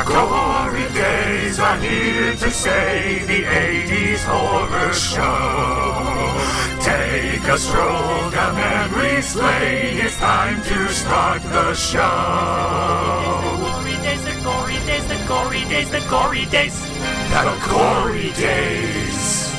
The gory days are here to stay, the 80s horror show. Take a stroll down memory lane, it's time to start the show. Gory days, the gory days, the gory days, the gory days. The gory days.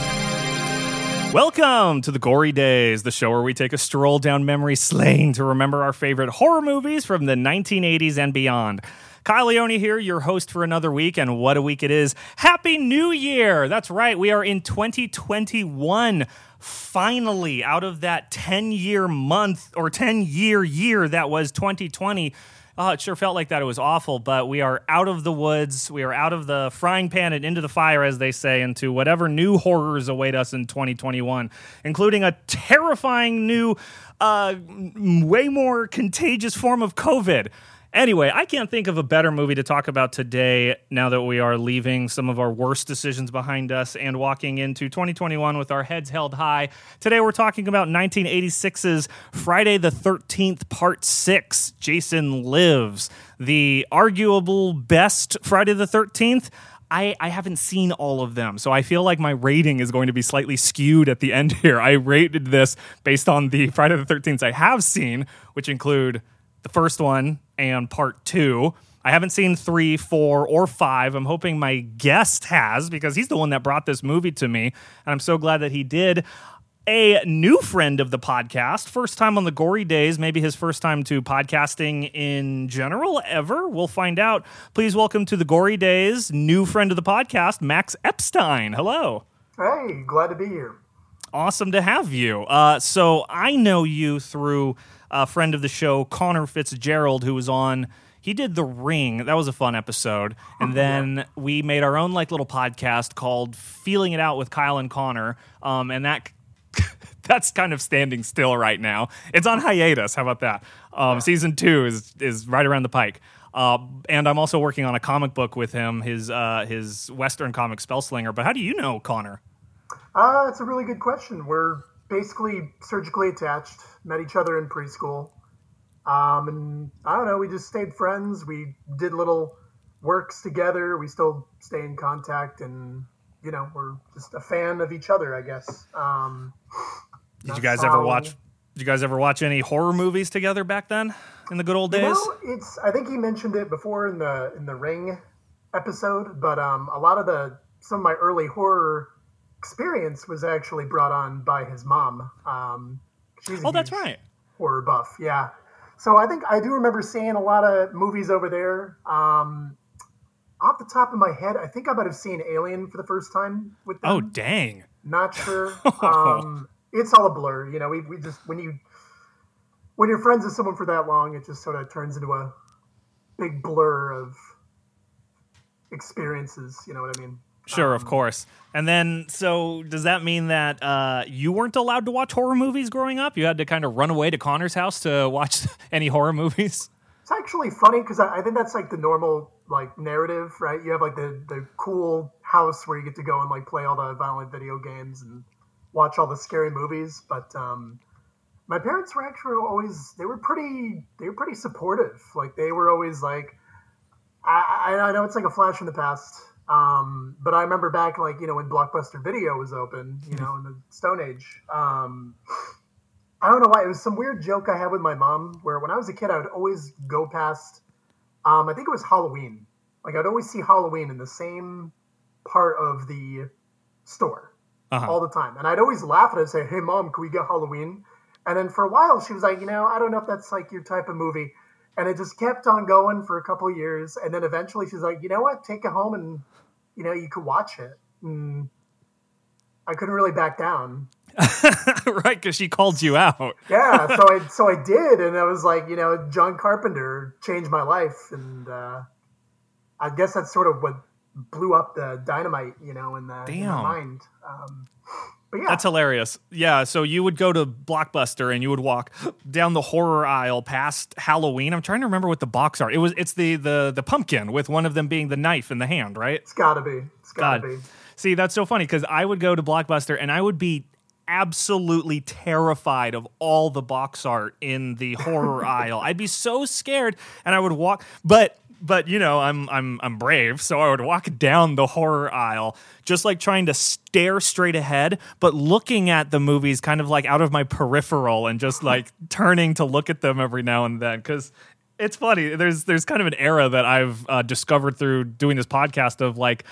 Welcome to the Gory Days, the show where we take a stroll down memory lane to remember our favorite horror movies from the 1980s and beyond. Kyle Leone here, your host for another week, and what a week it is. Happy New Year! That's right, we are in 2021. Finally, out of that 10 year month or 10 year year that was 2020. Oh, it sure felt like that. It was awful, but we are out of the woods. We are out of the frying pan and into the fire, as they say, into whatever new horrors await us in 2021, including a terrifying new, uh, way more contagious form of COVID. Anyway, I can't think of a better movie to talk about today now that we are leaving some of our worst decisions behind us and walking into 2021 with our heads held high. Today we're talking about 1986's Friday the 13th, Part 6 Jason Lives, the arguable best Friday the 13th. I, I haven't seen all of them, so I feel like my rating is going to be slightly skewed at the end here. I rated this based on the Friday the 13th I have seen, which include the first one and part two. I haven't seen three, four, or five. I'm hoping my guest has because he's the one that brought this movie to me. And I'm so glad that he did. A new friend of the podcast, first time on the Gory Days, maybe his first time to podcasting in general ever. We'll find out. Please welcome to the Gory Days, new friend of the podcast, Max Epstein. Hello Hey, glad to be here. awesome to have you. Uh, so I know you through a friend of the show, Connor Fitzgerald, who was on. He did The Ring. That was a fun episode. And then we made our own like little podcast called Feeling It Out with Kyle and Connor. Um, and that that's kind of standing still right now. It's on hiatus. How about that? Um, season two is is right around the pike. Uh, and I'm also working on a comic book with him, his uh, his Western comic Spellslinger. But how do you know Connor? Uh, it's a really good question. We're basically surgically attached, met each other in preschool. Um, and I don't know, we just stayed friends. We did little works together. We still stay in contact, and, you know, we're just a fan of each other, I guess. Um, Did you guys ever watch? Did you guys ever watch any horror movies together back then in the good old You days? know, it's. I think he mentioned it before in the in the Ring episode, but um, a lot of the some of my early horror experience was actually brought on by his mom. Um, she's oh, that's right. horror buff, yeah. So I think I do remember seeing a lot of movies over there. Um, off the top of my head, I think I might have seen Alien for the first time with them. Oh, dang. Not sure. Um, it's all a blur. You know, we, we just when you when you're friends with someone for that long, it just sort of turns into a big blur of experiences. You know what I mean? Sure, Um, of course. And then, so does that mean that uh, you weren't allowed to watch horror movies growing up? You had to kind of run away to Connor's house to watch any horror movies? It's actually funny because I, I think that's like the normal like narrative, right? You have like the the cool house where you get to go and like play all the violent video games and watch all the scary movies. But um, my parents were actually always they were pretty they were pretty supportive. Like they were always like, I, I, I know it's like a flash in the past. Um, but I remember back like you know when Blockbuster Video was open, you know, in the Stone Age. Um, I don't know why. It was some weird joke I had with my mom where when I was a kid, I would always go past, um, I think it was Halloween. Like I'd always see Halloween in the same part of the store Uh-huh. all the time. And I'd always laugh and I'd say, Hey, mom, can we get Halloween? And then for a while, she was like, You know, I don't know if that's like your type of movie. And it just kept on going for a couple of years. And then eventually she's like, You know what? Take it home and, you know, you could watch it. And I couldn't really back down. right, because she called you out. yeah so i so i did and i was like you know john carpenter changed my life and uh i guess that's sort of what blew up the dynamite you know in the in Damn. mind um yeah That's hilarious. Yeah, so you would go to Blockbuster and you would walk down the horror aisle past Halloween. I'm trying to remember what the box art. It was it's the the the pumpkin with one of them being the knife in the hand, right? it's gotta be it's gotta God. be See, that's so funny because I would go to Blockbuster and I would be absolutely terrified of all the box art in the horror aisle. I'd be so scared and I would walk, but but you know, I'm I'm I'm brave, so I would walk down the horror aisle, just like trying to stare straight ahead, but looking at the movies kind of like out of my peripheral and just like turning to look at them every now and then because it's funny. There's there's kind of an era that I've uh, discovered through doing this podcast of like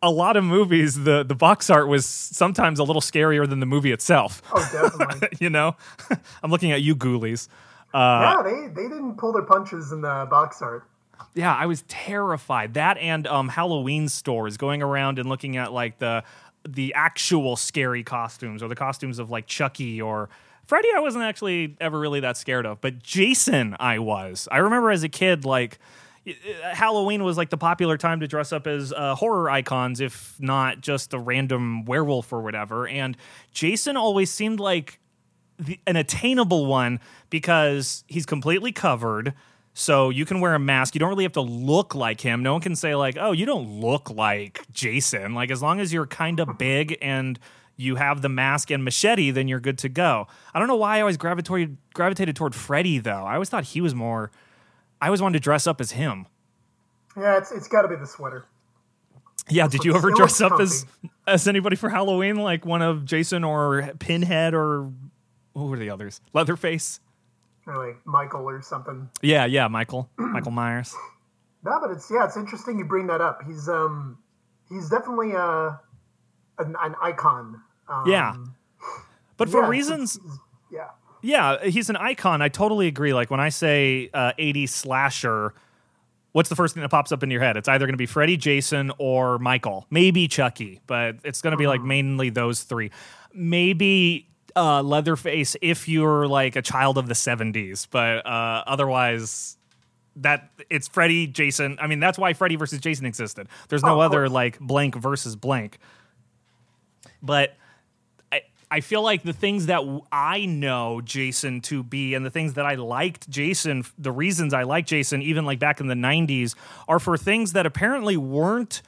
a lot of movies. The the box art was sometimes a little scarier than the movie itself. Oh, definitely. you know, I'm looking at you, ghoulies. yeah, they they didn't pull their punches in the box art. Yeah, I was terrified. That and um, Halloween stores going around and looking at like the the actual scary costumes or the costumes of like Chucky or Freddy. I wasn't actually ever really that scared of, but Jason, I was. I remember as a kid, like Halloween was like the popular time to dress up as uh, horror icons, if not just a random werewolf or whatever. And Jason always seemed like the, an attainable one because he's completely covered. So you can wear a mask. You don't really have to look like him. No one can say like, "Oh, you don't look like Jason." Like as long as you're kind of hmm. big and you have the mask and machete, then you're good to go. I don't know why I always gravitated gravitated toward Freddy though. I always thought he was more. I always wanted to dress up as him. Yeah, it's it's got to be the sweater. Yeah, did you ever dress up as as anybody for Halloween, like one of Jason or Pinhead or who were the others? Leatherface. Or like Michael or something. Yeah, yeah, Michael, Michael Myers. No, but it's yeah, it's interesting you bring that up. He's um he's definitely uh an, an icon. Um, Yeah, but for yeah, reasons, it's- yeah. yeah, he's an icon. I totally agree. Like when I say uh, 80s slasher, what's the first thing that pops up in your head? It's either going to be Freddy, Jason, or Michael. Maybe Chucky, but it's going to be like mainly those three. Maybe uh, Leatherface if you're like a child of the 70s, but uh, otherwise. That it's Freddy, Jason. I mean, that's why Freddy versus Jason existed. There's no Oh, other like blank versus blank. But I, I feel like the things that I know Jason to be and the things that I liked Jason, the reasons I like Jason, even like back in the 90s, are for things that apparently weren't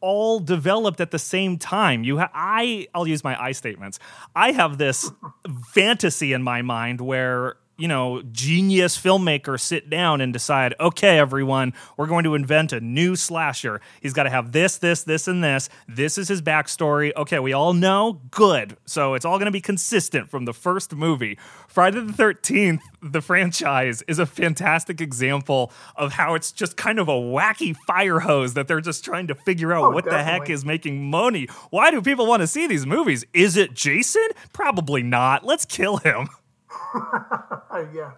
all developed at the same time. You ha- I I'll use my I statements. I have this fantasy in my mind where you know, genius filmmaker sit down and decide, okay, everyone, we're going to invent a new slasher. He's got to have this, this, this, and this. This is his backstory. Okay, we all know. Good. So it's all going to be consistent from the first movie. Friday the 13th, the franchise, is a fantastic example of how it's just kind of a wacky fire hose that they're just trying to figure out Oh, what the heck is making money. Why do people want to see these movies? Is it Jason? Probably not. Let's kill him. Yeah.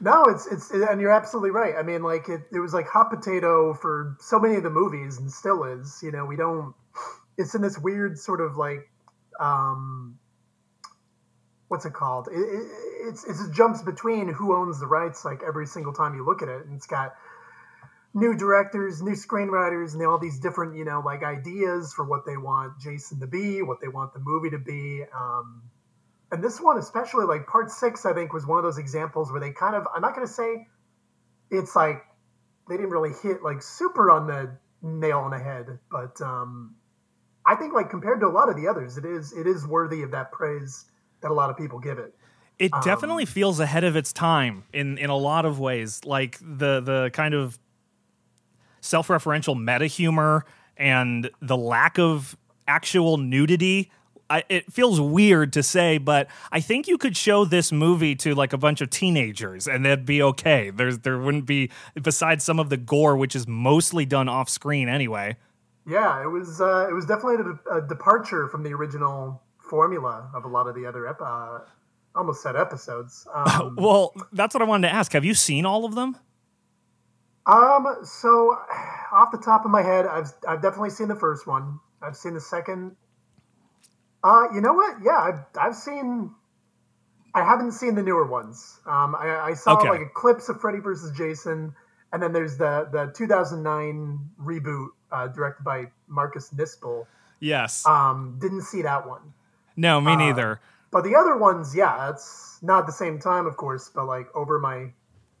No, it's it's and you're absolutely right. I mean, like it, it was like hot potato for so many of the movies, and still is. You know, we don't. It's in this weird sort of like, um, what's it called? It, it, it's it's it jumps between who owns the rights like every single time you look at it, and it's got new directors, new screenwriters, and all these different you know like ideas for what they want Jason to be, what they want the movie to be. Um, and this one especially like part six i think was one of those examples where they kind of i'm not going to say it's like they didn't really hit like super on the nail on the head but um i think like compared to a lot of the others it is it is worthy of that praise that a lot of people give it It Um, definitely feels ahead of its time in in a lot of ways. Like the the kind of self-referential meta humor and the lack of actual nudity. I, it feels weird to say, but I think you could show this movie to like a bunch of teenagers and that'd be okay. There's there wouldn't be besides some of the gore, which is mostly done off screen anyway. yeah it was uh it was definitely a, a departure from the original formula of a lot of the other ep- uh, almost said episodes um, Well, that's what I wanted to ask. Have you seen all of them? Um, so off the top of my head, I've I've definitely seen the first one. I've seen the second. Uh, you know what? Yeah, I've I've seen. I haven't seen the newer ones. Um, I, I saw Okay. like a clips of Freddy versus Jason, and then there's the the 2009 reboot uh, directed by Marcus Nispel. Yes. Um, didn't see that one, no, uh, me neither. but the other ones, yeah, it's not the same time, of course, but like over my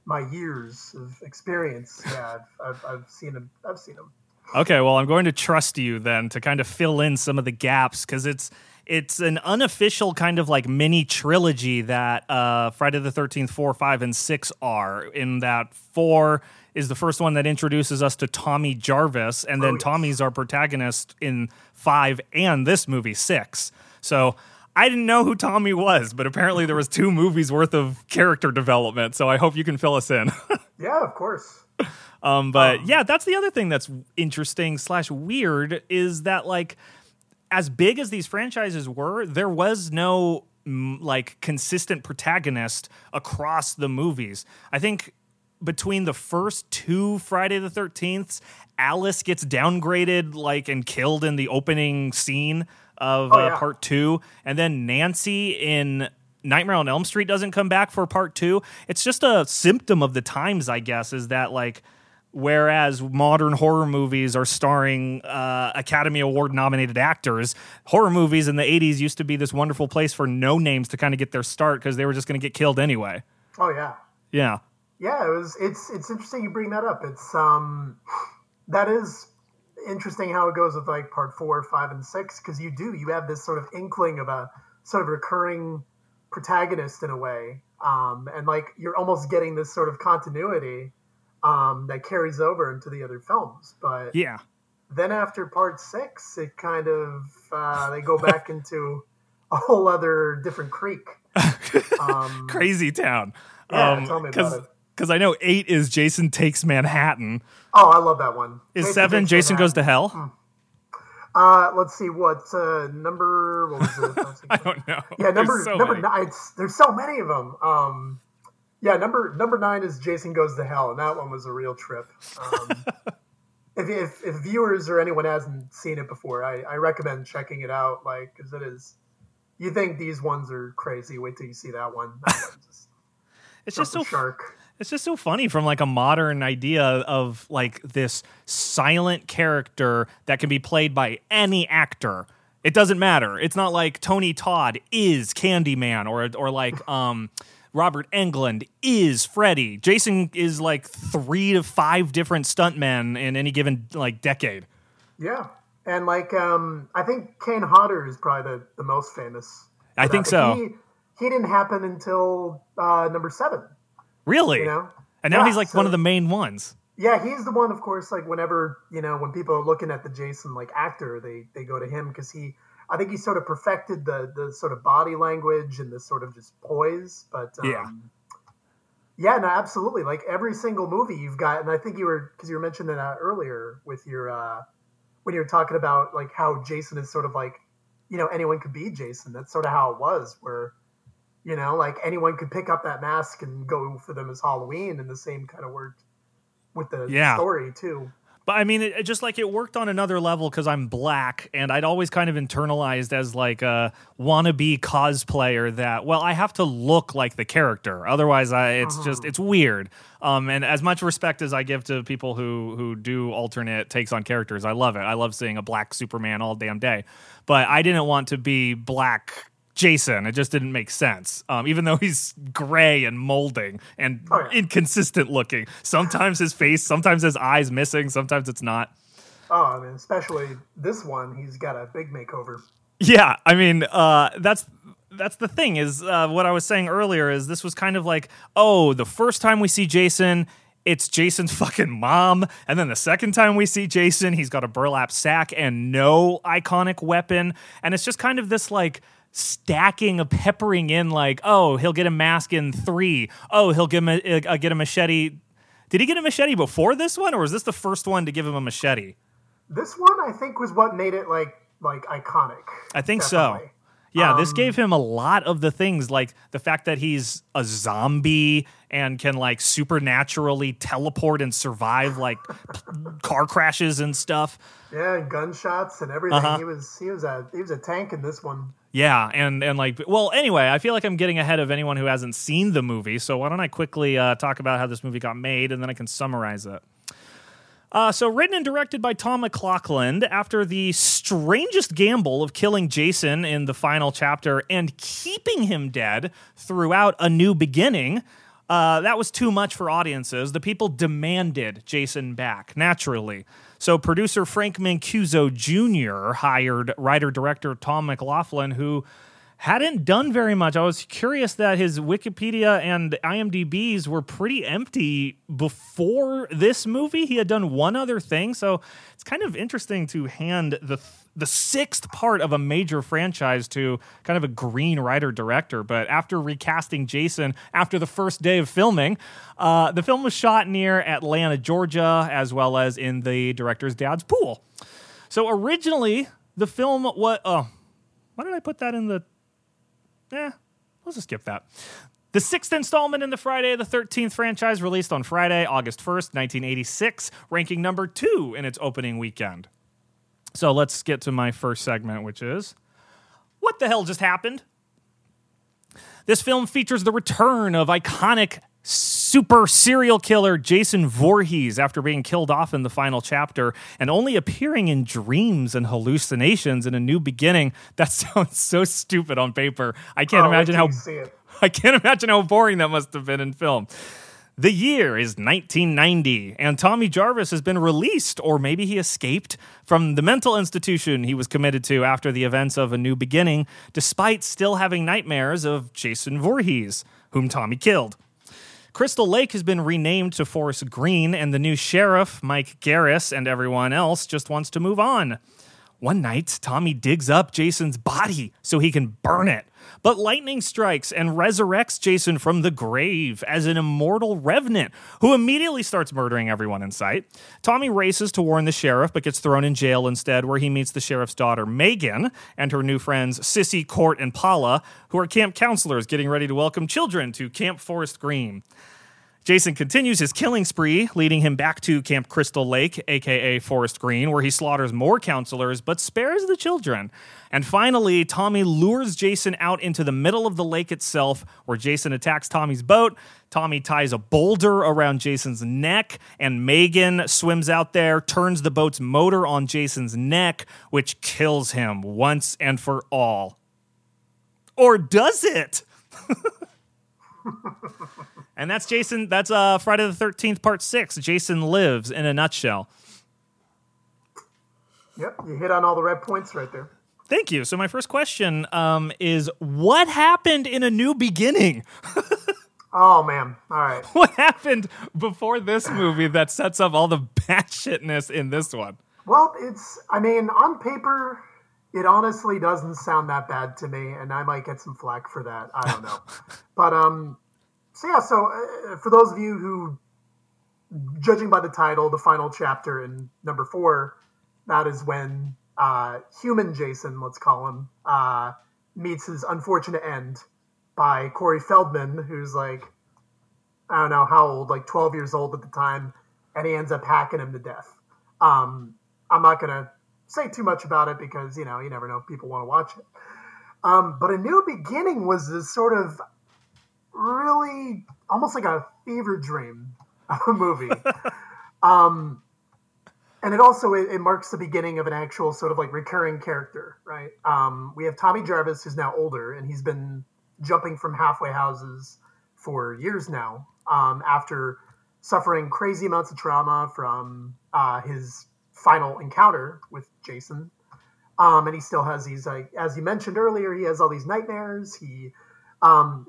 my years of experience, yeah, I've, I've, I've seen them. I've seen them. Okay, well, I'm going to trust you then to kind of fill in some of the gaps because it's it's an unofficial kind of like mini trilogy that uh, Friday the 13th, 4, 5, and 6 are. In that 4 is the first one that introduces us to Tommy Jarvis, and then Oh, yes. Tommy's our protagonist in 5 and this movie, 6. So I didn't know who Tommy was, but apparently there was two movies worth of character development. So I hope you can fill us in. Yeah, of course. Um, but yeah, that's the other thing that's interesting slash weird is that like as big as these franchises were, there was no mm, like consistent protagonist across the movies. I think between the first two Friday the Thirteenths, Alice gets downgraded like and killed in the opening scene of Oh, uh, yeah. part two, and then Nancy in Nightmare on Elm Street doesn't come back for part two. It's just a symptom of the times, I guess, is that like whereas modern horror movies are starring uh, Academy Award nominated actors, horror movies in the 80s used to be this wonderful place for no names to kind of get their start because they were just going to get killed anyway. Oh yeah. Yeah. Yeah, it was. It's it's interesting you bring that up. It's um, that is interesting how it goes with like part four, five, and six because you do you have this sort of inkling of a sort of recurring protagonist in a way, um, and like you're almost getting this sort of continuity um, that carries over into the other films. But Yeah. then after part six, it kind of uh, they go back into a whole other different creek. Um, Crazy Town. Yeah, tell me about it. Because I know eight is Jason Takes Manhattan. oh, I love that one. Is Jason seven Jason Manhattan. Goes to Hell? Uh, let's see what uh, number. What was it? I don't know. Yeah, number so number many. nine. It's, there's so many of them. Um, yeah, number number nine is Jason Goes to Hell, and that one was a real trip. Um, if, if if viewers or anyone hasn't seen it before, I, I recommend checking it out. Like, because it is. You think these ones are crazy? Wait till you see that one. That just It's just so shark. It's just so funny from like a modern idea of like this silent character that can be played by any actor. It doesn't matter. It's not like Tony Todd is Candyman or or like um Robert Englund is Freddy. Jason is like three to five different stuntmen in any given like decade. Yeah, and like um, I think Kane Hodder is probably the, the most famous. I think so. He, he didn't happen until uh, number seven. Really? You know. And now Yeah, he's like one of the main ones. Yeah, he's the one, of course. Like whenever you know when people are looking at the Jason like actor, they they go to him because he, I think he sort of perfected the the sort of body language and the sort of just poise. But um, Yeah. yeah, no, absolutely. Like every single movie you've got, and I think you were because you were mentioning that earlier with your uh when you were talking about like how Jason is sort of like, you know, anyone could be Jason. That's sort of how it was, where you know, like anyone could pick up that mask and go for them as Halloween, and the same kind of worked with the Yeah. story too. But I mean, it, it just like it worked on another level because I'm black, and I'd always kind of internalized as like a wannabe cosplayer that well, I have to look like the character, otherwise, I it's just it's weird. Um, and as much respect as I give to people who who do alternate takes on characters, I love it. I love seeing a black Superman all damn day. But I didn't want to be black Jason. It just didn't make sense. Um, even though he's gray and molding and Oh, yeah. inconsistent looking. Sometimes his face, sometimes his eyes missing, sometimes it's not. Oh, I mean, especially this one, he's got a big makeover. Yeah, I mean, uh, that's that's the thing is uh, what I was saying earlier is this was kind of like oh the first time we see Jason. It's Jason's fucking mom. And then the second time we see Jason, he's got a burlap sack and no iconic weapon. And it's just kind of this like stacking of peppering in like, oh, he'll get a mask in three. Oh, he'll get, him a, uh, get a machete. Did he get a machete before this one, or was this the first one to give him a machete? This one, I think, was what made it like like iconic. I think Definitely. so. Yeah, this Um, gave him a lot of the things like the fact that he's a zombie and can like supernaturally teleport and survive like car crashes and stuff. Yeah, and gunshots and everything. Uh-huh. He was he was a he was a tank in this one. Yeah, and and like well, anyway, I feel like I'm getting ahead of anyone who hasn't seen the movie. So why don't I quickly uh, talk about how this movie got made, and then I can summarize it. Uh, so, written and directed by Tom McLoughlin, after the strangest gamble of killing Jason in the final chapter and keeping him dead throughout A New Beginning, uh, that was too much for audiences. The people demanded Jason back, naturally. So producer Frank Mancuso Jr. hired writer director Tom McLoughlin, who hadn't done very much. I was curious that his Wikipedia and IMDb's were pretty empty before this movie. He had done one other thing, so it's kind of interesting to hand the the sixth part of a major franchise to kind of a green writer director. But after recasting Jason after the first day of filming, uh, the film was shot near Atlanta, Georgia, as well as in the director's dad's pool. So originally, the film what? Oh, why did I put that in the eh, let's just skip that. The sixth installment in the Friday the 13th franchise released on Friday, August 1st, 1986, ranking number two in its opening weekend. So let's get to my first segment, which is What the hell just happened? This film features the return of iconic super serial killer Jason Voorhees after being killed off in the final chapter and only appearing in dreams and hallucinations in a new beginning. That sounds so stupid on paper. I can't Oh, imagine how. I can't imagine how boring that must have been in film. The year is 1990, and Tommy Jarvis has been released, or maybe he escaped, from the mental institution he was committed to after the events of A New Beginning, despite still having nightmares of Jason Voorhees, whom Tommy killed. Crystal Lake has been renamed to Forest Green, and the new sheriff, Mike Garris, and everyone else just wants to move on. One night, Tommy digs up Jason's body so he can burn it. But lightning strikes and resurrects Jason from the grave as an immortal revenant who immediately starts murdering everyone in sight. Tommy races to warn the sheriff but gets thrown in jail instead, where he meets the sheriff's daughter, Megan, and her new friends, Sissy, Court, and Paula, who are camp counselors getting ready to welcome children to Camp Forest Green. Jason continues his killing spree, leading him back to Camp Crystal Lake, aka Forest Green, where he slaughters more counselors but spares the children. And finally, Tommy lures Jason out into the middle of the lake itself, where Jason attacks Tommy's boat. Tommy ties a boulder around Jason's neck, and Megan swims out there, turns the boat's motor on Jason's neck, which kills him once and for all. Or does it? And that's Jason. That's uh, Friday the Thirteenth Part Six. Jason lives in a nutshell. Yep, you hit on all the red points right there. Thank you. So my first question um, is, what happened in a new beginning? Oh man, all right. What happened before this movie that sets up all the batshitness in this one? Well, it's. I mean, on paper, it honestly doesn't sound that bad to me, and I might get some flack for that. I don't know, but um, so yeah. So uh, for those of you who, judging by the title, the final chapter in number four, that is when uh, human Jason, let's call him, uh, meets his unfortunate end by Corey Feldman, who's like, I don't know how old, like 12 years old at the time, and he ends up hacking him to death. Um, I'm not going to say too much about it because, you know, you never know if people want to watch it. Um, but A New Beginning was this sort of really almost like a fever dream of a movie. um, and it also it, it marks the beginning of an actual sort of like recurring character, right? Um, we have Tommy Jarvis, who's now older, and he's been jumping from halfway houses for years now um, after suffering crazy amounts of trauma from uh, his final encounter with Jason. Um, and he still has these, like, as you mentioned earlier, he has all these nightmares. He um,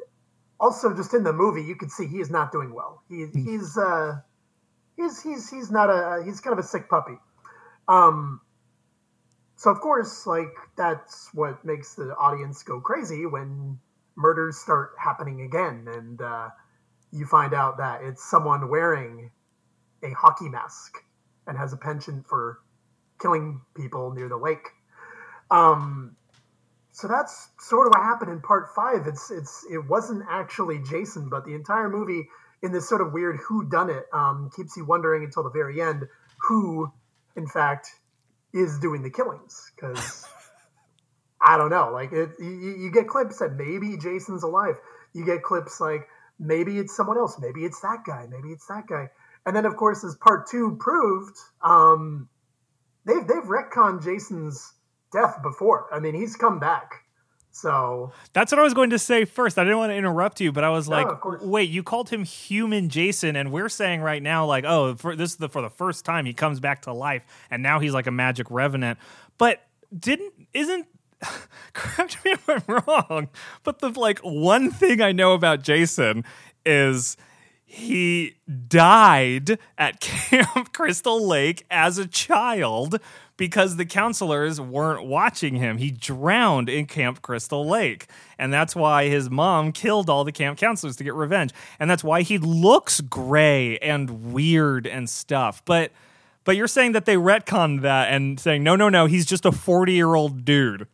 also just in the movie, you can see he is not doing well. He, he's uh, he's he's he's not a he's kind of a sick puppy. Um, so of course, like that's what makes the audience go crazy when murders start happening again, and uh, you find out that it's someone wearing a hockey mask and has a penchant for killing people near the lake. Um, so that's sort of what happened in part five. It's it's it wasn't actually Jason, but the entire movie in this sort of weird who done it um, keeps you wondering until the very end who, in fact, is doing the killings because. I don't know. Like it, you, you get clips that maybe Jason's alive. You get clips like maybe it's someone else. Maybe it's that guy. Maybe it's that guy. And then, of course, as part two proved, um, they've they've retconned Jason's death before. I mean, he's come back So That's what I was going to say first. I didn't want to interrupt you, but I was No, like, "Wait, you called him human Jason, and we're saying right now, like, oh, for this is the for the first time he comes back to life, and now he's like a magic revenant." But didn't isn't correct me if I'm wrong, but the like one thing I know about Jason is he died at Camp Crystal Lake as a child because the counselors weren't watching him. He drowned in Camp Crystal Lake. And that's why his mom killed all the camp counselors to get revenge. And that's why he looks gray and weird and stuff. But but you're saying that they retconned that and saying, no, no, no, he's just a 40 year old dude.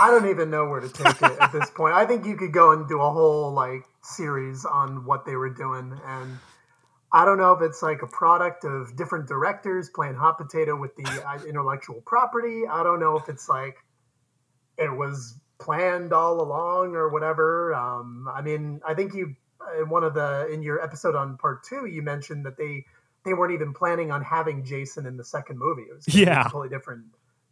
I don't even know where to take it at this point. I think you could go and do a whole like series on what they were doing, and I don't know if it's like a product of different directors playing hot potato with the uh, intellectual property. I don't know if it's like it was planned all along or whatever. Um, I mean, I think you in one of the in your episode on part two, you mentioned that they they weren't even planning on having Jason in the second movie. It was Yeah. a totally different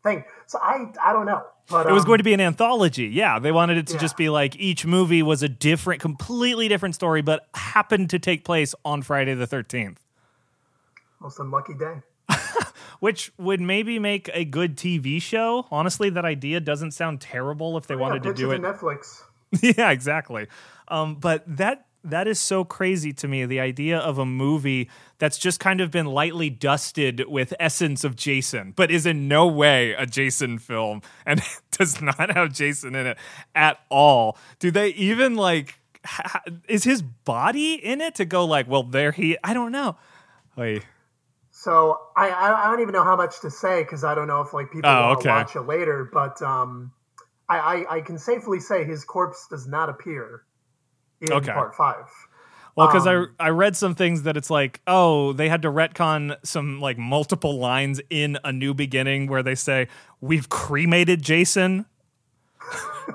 thing. So I I don't know, but It was um, going to be an anthology. Yeah, they wanted it to Yeah. just be like each movie was a different, completely different story, but happened to take place on Friday the 13th, most unlucky day. which would maybe make a good TV show. Honestly, that idea doesn't sound terrible if they wanted yeah, to do it. Netflix. yeah, exactly. Um, but that that is so crazy to me. The idea of a movie that's just kind of been lightly dusted with essence of Jason, but is in no way a Jason film and does not have Jason in it at all. Do they even like? Ha- is his body in it to go like? Well, there he. I don't know. Wait. So I, I don't even know how much to say because I don't know if like people Oh, want okay. watch it later. But um, I, I I can safely say his corpse does not appear in Okay. part five. Well, because Um, I I read some things that it's like, oh, they had to retcon some like multiple lines in a new beginning where they say we've cremated Jason.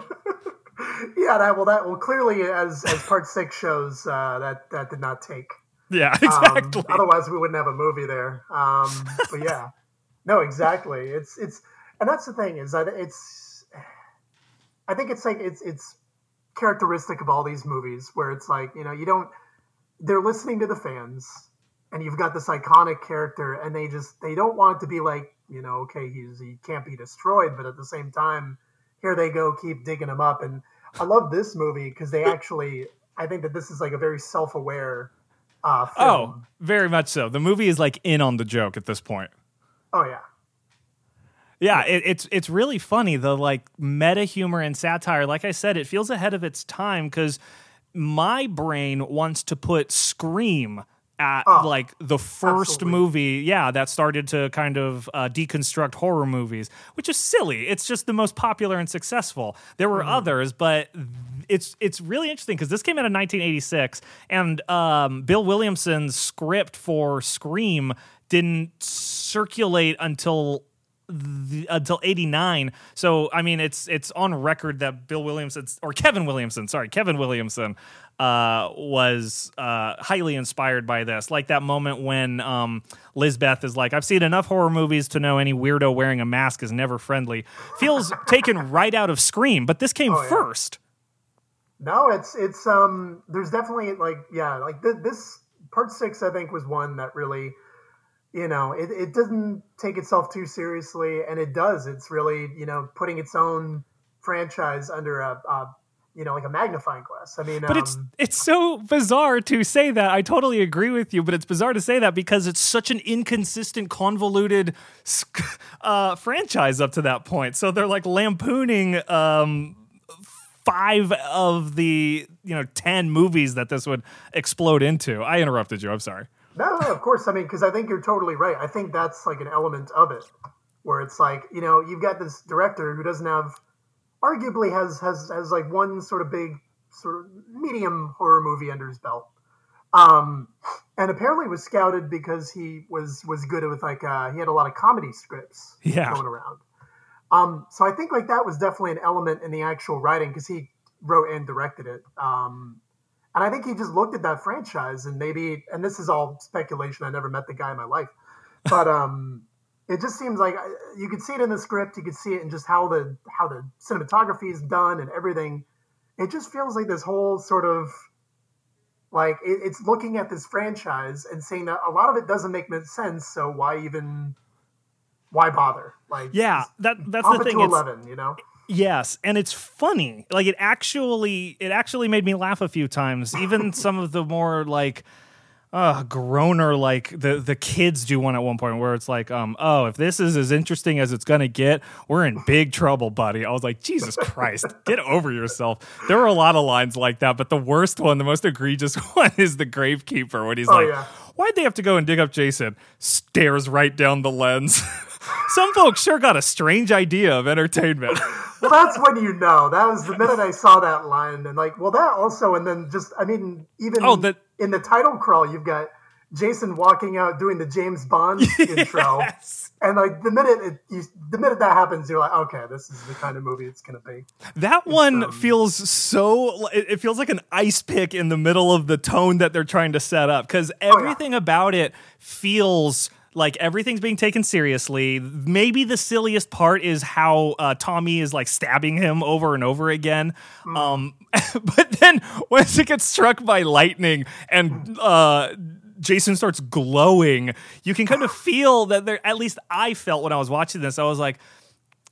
Yeah, that well that well clearly as as part six shows uh, that that did not take. Yeah, Um, exactly. otherwise, we wouldn't have a movie there. Um, but yeah, no, exactly. It's it's, and that's the thing is that it's. I think it's like it's it's characteristic of all these movies where it's like you know you don't they're listening to the fans and you've got this iconic character and they just they don't want it to be like you know okay he's he can't be destroyed but at the same time here they go keep digging him up and i love this movie because they actually i think that this is like a very self-aware uh film. oh, very much so. The movie is like in on the joke at this point. oh yeah Yeah, it, it's it's really funny the like meta humor and satire. Like I said, it feels ahead of its time because my brain wants to put Scream at Oh, like the first absolutely. movie, yeah, that started to kind of uh, deconstruct horror movies, which is silly. It's just the most popular and successful. There were others, but it's it's really interesting because this came out in 1986, and um, Bill Williamson's script for Scream didn't circulate until the, until 89 so i mean it's it's on record that bill williamson or kevin williamson sorry kevin williamson uh, was uh, highly inspired by this like that moment when um, lizbeth is like i've seen enough horror movies to know any weirdo wearing a mask is never friendly feels taken right out of scream but this came Oh, yeah. first No, it's it's um. There's definitely like yeah, like th- this part six. I think was one that really, you know, it, it doesn't take itself too seriously, and it does. It's really you know putting its own franchise under a, a you know like a magnifying glass. I mean, But it's um, it's so bizarre to say that. I totally agree with you, but it's bizarre to say that because it's such an inconsistent, convoluted uh, franchise up to that point. So they're like lampooning um, five of the you know ten movies that this would explode into. I interrupted you. I'm sorry. No, no, of course. I mean, because I think you're totally right. I think that's like an element of it, where it's like you know you've got this director who doesn't have, arguably has has has like one sort of big sort of medium horror movie under his belt, um, and apparently was scouted because he was was good with like uh, he had a lot of comedy scripts Yeah. going around. Um, so I think like that was definitely an element in the actual writing because he wrote and directed it. Um, and I think he just looked at that franchise and maybe, and this is all speculation. I never met the guy in my life, but um, it just seems like uh, you could see it in the script, you could see it in just how the how the cinematography is done and everything. It just feels like this whole sort of like it, it's looking at this franchise and saying that a lot of it doesn't make sense. So why even why bother? Like Yeah, that that's the thing. to It's, eleven, you know. Yes, and it's funny. Like it actually it actually made me laugh a few times. Even some of the more like uh groaner like the the kids do one at one point where it's like um oh if this is as interesting as it's gonna get we're in big trouble buddy i was like jesus christ get over yourself there were a lot of lines like that but the worst one the most egregious one is the gravekeeper when he's Oh, like yeah. why'd they have to go and dig up jason stares right down the lens some folks sure got a strange idea of entertainment Well, that's when you know. That was the minute I saw that line, and like, well, that also, and then just, I mean, even Oh, that- in the title crawl, you've got Jason walking out doing the James Bond intro, and like the minute it, you, the minute that happens, you're like, okay, this is the kind of movie it's gonna be. That one um, feels so. It it feels like an ice pick in the middle of the tone that they're trying to set up because Oh, everything about it feels like everything's being taken seriously. Maybe the silliest part is how uh, Tommy is like stabbing him over and over again. Hmm. Um, but then once it gets struck by lightning and uh, Jason starts glowing, you can kind of feel that there. At least I felt when I was watching this, I was like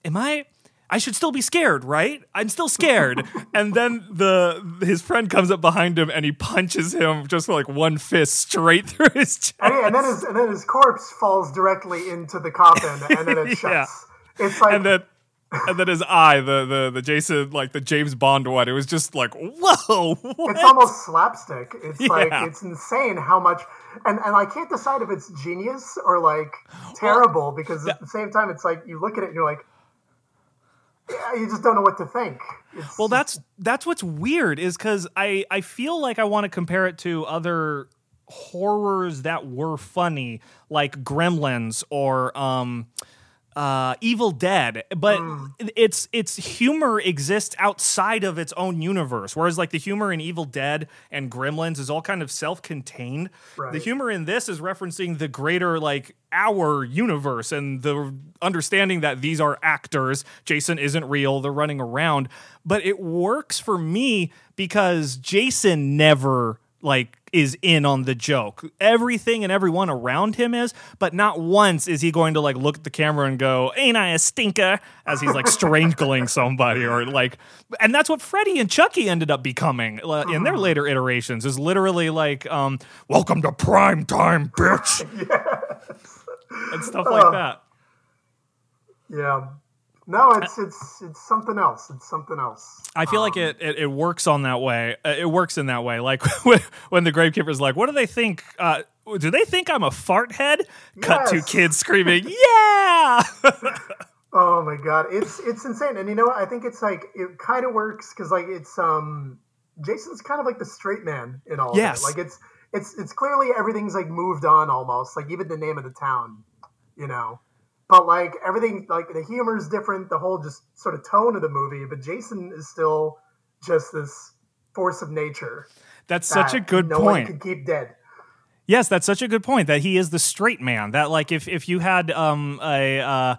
am I I should still be scared, right? I'm still scared. and then the his friend comes up behind him and he punches him just like one fist straight through his chest. And, and then his and then his corpse falls directly into the coffin, and then it Yeah. shuts. It's like and then and then his eye, the the the Jason like the James Bond one, it was just like, whoa, what? it's almost slapstick. It's like it's insane how much, and and I can't decide if it's genius or like terrible because at the same time it's like you look at it and you're like, yeah, you just don't know what to think. It's Well, that's that's what's weird is because I I feel like I want to compare it to other horrors that were funny, like Gremlins or um, uh, Evil Dead, but it's its humor exists outside of its own universe. Whereas like the humor in Evil Dead and Gremlins is all kind of self-contained. Right. The humor in this is referencing the greater like our universe and the understanding that these are actors. Jason isn't real. They're running around, but it works for me because Jason never like is in on the joke. Everything and everyone around him is, but not once is he going to like look at the camera and go, "Ain't I a stinker?" as he's like strangling somebody or like and that's what Freddy and Chucky ended up becoming uh, in their later iterations is literally like um welcome to prime time, bitch. And stuff like that. yeah. No, it's it's it's something else. It's something else. I feel like it, it it works on that way. Uh, it works in that way. Like when, the gravekeeper's like, "What do they think? Uh, do they think I'm a fart head?" Cut to kids screaming, "Yeah!" Oh my god, it's it's insane. And you know what? I think it's like it kind of works because like it's um Jason's kind of like the straight man in all. Yes. of it. like it's it's it's clearly everything's like moved on almost. Like even the name of the town, you know. But like everything, like the humor is different. The whole just sort of tone of the movie. But Jason is still just this force of nature. That's such a good no one point. can keep dead. Yes, that's such a good point. That he is the straight man. That like if if you had um a uh,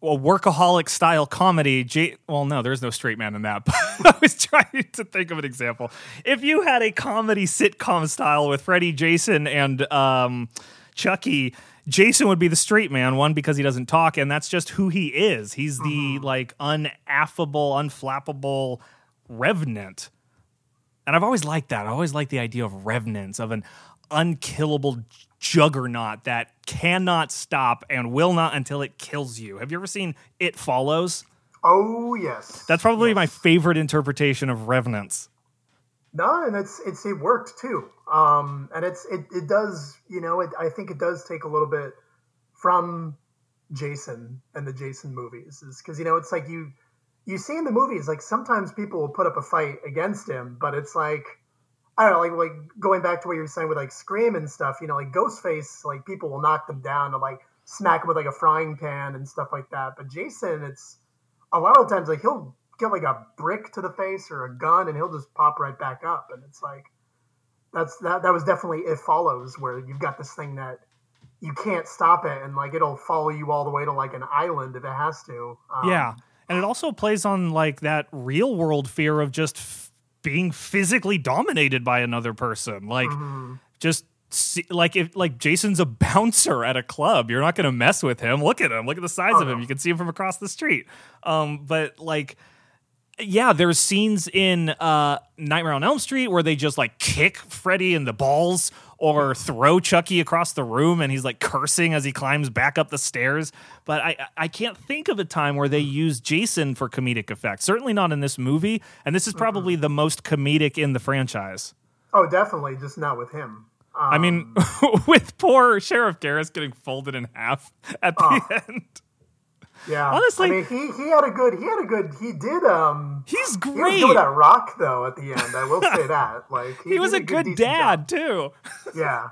a workaholic style comedy, J- well, no, there's no straight man in that. But I was trying to think of an example. If you had a comedy sitcom style with Freddy, Jason, and um, Chucky. Jason would be the straight man, one because he doesn't talk, and that's just who he is. He's the mm-hmm. like unaffable, unflappable revenant. And I've always liked that. I always liked the idea of revenants, of an unkillable juggernaut that cannot stop and will not until it kills you. Have you ever seen It Follows? Oh yes, That's probably my favorite interpretation of revenants. No, and it's it's it worked too. Um, and it's it, it does you know it, I think it does take a little bit from Jason and the Jason movies is because you know it's like you you see in the movies like sometimes people will put up a fight against him, but it's like I don't know like like going back to what you were saying with like Scream and stuff. You know, like Ghostface, like people will knock them down and like smack them with like a frying pan and stuff like that. But Jason, it's a lot of times like he'll get like a brick to the face or a gun and he'll just pop right back up and it's like that's that that was definitely it follows where you've got this thing that you can't stop it, and like it'll follow you all the way to like an island if it has to. Um, Yeah. And it also plays on like that real world fear of just f- being physically dominated by another person. Like just see, like if like Jason's a bouncer at a club, you're not going to mess with him. Look at him. Look at the size of him. You can see him from across the street. Um but like yeah, there's scenes in uh, Nightmare on Elm Street where they just like kick Freddy in the balls or throw Chucky across the room and he's like cursing as he climbs back up the stairs. But I I can't think of a time where they use Jason for comedic effect. Certainly not in this movie, and this is probably the most comedic in the franchise. Oh, definitely, just not with him. Um, I mean, with poor Sheriff Garris getting folded in half at the end. Yeah. honestly- I mean, he he had a good he had a good he did um He's he was great. good that rock though at the end. I will say that like He was did a good decent dad job. too. Yeah,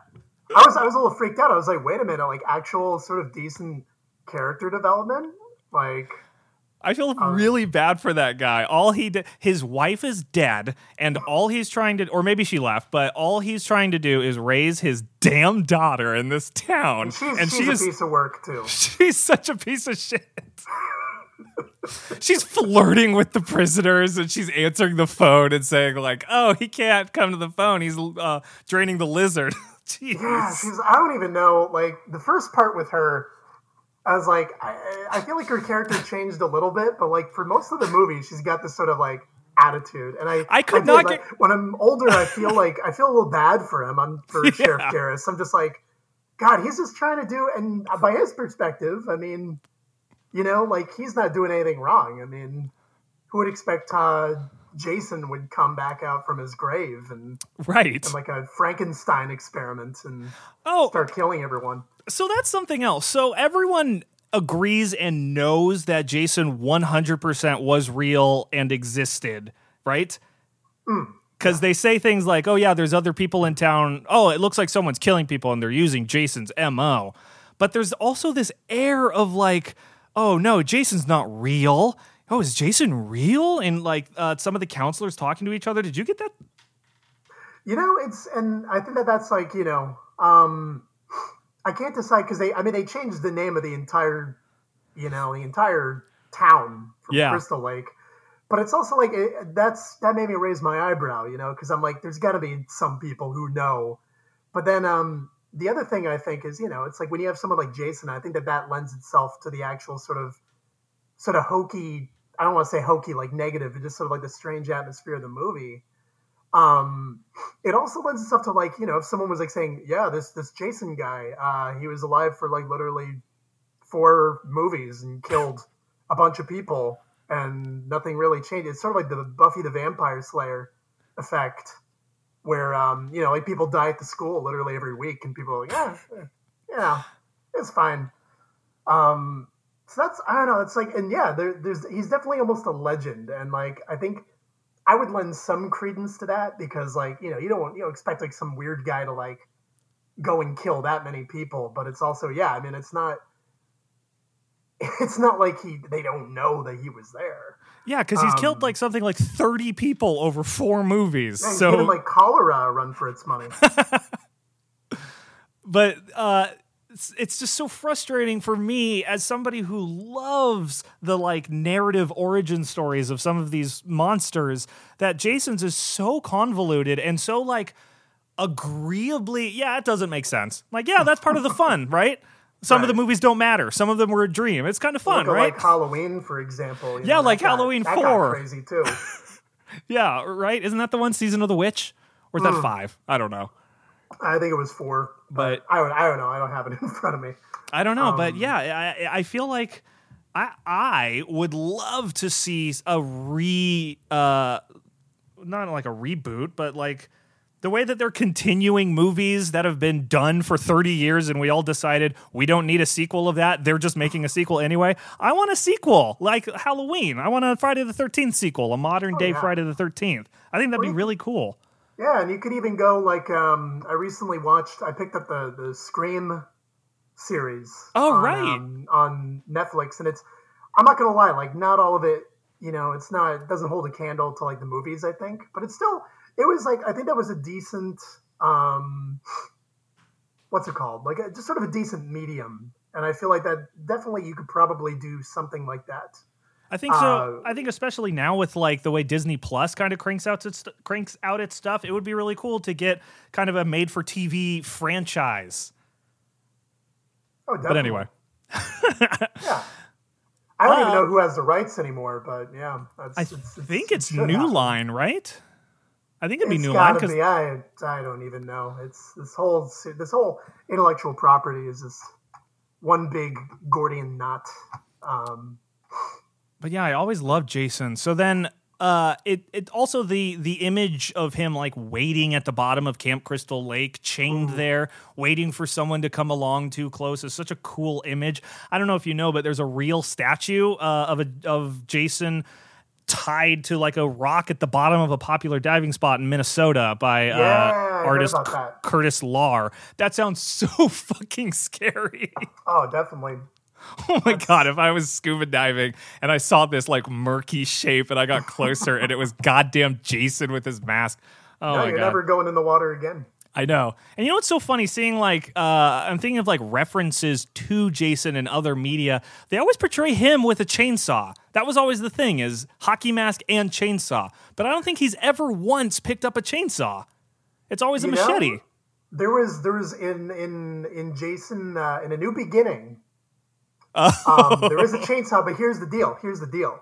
I was I was a little freaked out. I was like, wait a minute, like actual sort of decent character development, like. I feel really bad for that guy. All he did, his wife is dead, and all he's trying to, or maybe she left, but all he's trying to do is raise his damn daughter in this town, She's, and she's she a is piece of work too. she's such a piece of shit. she's flirting with the prisoners, and she's answering the phone and saying like, "Oh, he can't come to the phone. He's uh, draining the lizard." Jeez. Yeah, she's. I don't even know. Like the first part with her, I was like, I, I feel like her character changed a little bit, but like for most of the movie, she's got this sort of like attitude, and I I could did, not like, get- when I'm older. I feel like I feel a little bad for him. I'm for Sheriff Garris. I'm just like, God, he's just trying to do, and by his perspective, I mean, you know, like he's not doing anything wrong. I mean, who would expect uh, Jason would come back out from his grave and Right. like a Frankenstein experiment and Oh, start killing everyone? So that's something else. So everyone agrees and knows that Jason 100% was real and existed, right? Hmm. Because they say things like, oh, yeah, there's other people in town. Oh, it looks like someone's killing people and they're using Jason's MO. But there's also this air of like, oh, no, Jason's not real. Oh, is Jason real? And like uh, some of the counselors talking to each other. Did you get that? You know, it's and I think that that's like you know, um, I can't decide because they. I mean, they changed the name of the entire, you know, the entire town from Yeah. Crystal Lake. But it's also like it, that's that made me raise my eyebrow, you know, because I'm like, there's got to be some people who know. But then um, the other thing I think is, you know, it's like when you have someone like Jason, I think that that lends itself to the actual sort of, sort of hokey. I don't want to say hokey like negative, but just sort of like the strange atmosphere of the movie. Um it also lends itself to like you know if someone was like saying yeah this this jason guy uh he was alive for like literally four movies and killed a bunch of people and nothing really changed it's sort of like the buffy the vampire slayer effect where um you know like people die at the school literally every week and people are like yeah yeah it's fine. Um so that's i don't know it's like and yeah there, there's he's definitely almost a legend and like i think I would lend some credence to that because, like, you know, you don't want, you know expect like some weird guy to like go and kill that many people, but it's also, yeah, I mean, it's not, it's not like he they don't know that he was there. Yeah, because he's killed Um, like something like 30 people over four movies. Yeah, so like cholera a run for its money. but uh it's, it's just so frustrating for me as somebody who loves the like narrative origin stories of some of these monsters that Jason's is so convoluted and so like agreeably yeah it doesn't make sense. Like yeah that's part of the fun right? Some of the movies don't matter. Some of them were a dream. It's kind of fun Look right Like Halloween, for example. you Yeah, know, like Halloween got 4. crazy too. yeah right? Isn't that the one season of the witch? Or is that mm. five? I don't know I think it was four, But- but I don't, I don't know. I don't have it in front of me. I don't know, Um, but yeah, I, I feel like I I would love to see a re uh not like a reboot, but like the way that they're continuing movies that have been done for 30 years and we all decided we don't need a sequel of that. They're just making a sequel anyway. I want a sequel like Halloween. I want a Friday the 13th sequel, a modern day yeah. Friday the 13th. I think that'd be really cool. Yeah, and you could even go like um, I recently watched. I picked up the the Scream series. Oh, on, right. um, on Netflix, and it's. I'm not gonna lie, like not all of it. You know, it's not. It doesn't hold a candle to like the movies. I think, but it's still. It was like I think that was a decent. um what's it called? Like a, just sort of a decent medium. And I feel like that definitely you could probably do something like that. I think so. Uh, I think especially now with like the way Disney Plus kind of cranks out its cranks out its stuff, it would be really cool to get kind of a made for TV franchise. Oh, definitely. But anyway, yeah. I don't even Uh, know who has the rights anymore, but yeah, that's, I it's, it's, think it's New happen. Line, right? I think it'd be It's New Line because be. I I don't even know. It's this whole this whole intellectual property is just one big Gordian knot. Um, But yeah, I always loved Jason. So then uh it it also the the image of him like waiting at the bottom of Camp Crystal Lake, chained there, waiting for someone to come along too close is such a cool image. I don't know if you know, but there's a real statue uh, of a of Jason tied to like a rock at the bottom of a popular diving spot in Minnesota by Yeah, uh, artist C- Curtis Lar. That sounds so fucking scary. oh, definitely. Oh my god, if I was scuba diving and I saw this like murky shape and I got closer and it was goddamn Jason with his mask. Oh no, my you're god. never going in the water again. I know. And you know what's so funny seeing like uh I'm thinking of like references to Jason and other media. They always portray him with a chainsaw. That was always the thing is hockey mask and chainsaw. But I don't think he's ever once picked up a chainsaw. It's always a You know? machete. There was there was in in in Jason uh, in a new beginning. Um, there is a chainsaw, but here's the deal. Here's the deal.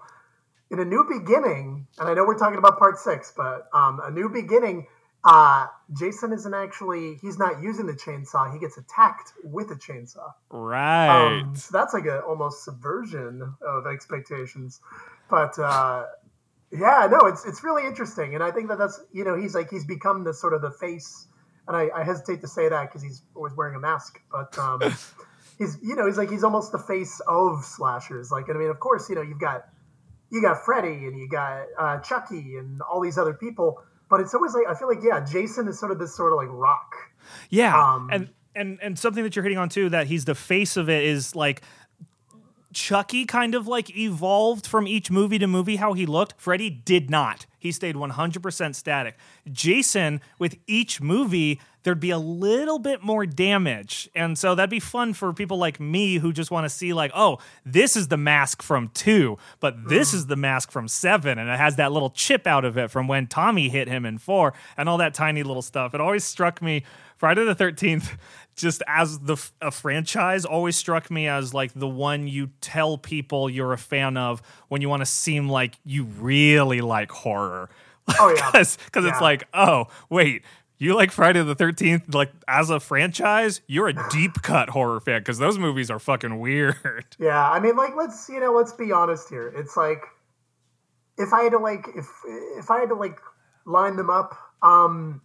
In a new beginning, and I know we're talking about part six, but um, a new beginning. Uh, Jason isn't actually. He's not using the chainsaw. He gets attacked with a chainsaw. Right. Um, so that's like a almost subversion of expectations. But uh, yeah, no, it's it's really interesting, and I think that that's you know he's like he's become the sort of the face, and I, I hesitate to say that because he's always wearing a mask, but um, he's you know he's like he's almost the face of slashers. Like I mean, of course, you know you've got you got Freddy and you got uh, Chucky and all these other people, but it's always like I feel like yeah, Jason is sort of this sort of like rock. Yeah, Um, and and and something that you're hitting on too that he's the face of it is like Chucky kind of like evolved from each movie to movie how he looked. Freddy did not. He stayed 100% static. Jason with each movie there'd be a little bit more damage. And so that'd be fun for people like me who just want to see like, "Oh, this is the mask from 2, but this mm. is the mask from 7 and it has that little chip out of it from when Tommy hit him in 4 and all that tiny little stuff." It always struck me Friday the 13th just as the a franchise always struck me as like the one you tell people you're a fan of when you want to seem like you really like horror. Oh, yeah. Because Yeah. it's like, oh, wait, you like Friday the 13th, like as a franchise, you're a deep cut horror fan because those movies are fucking weird. Yeah, I mean, like, let's you know, let's be honest here. It's like if I had to like if if I had to like line them up, um,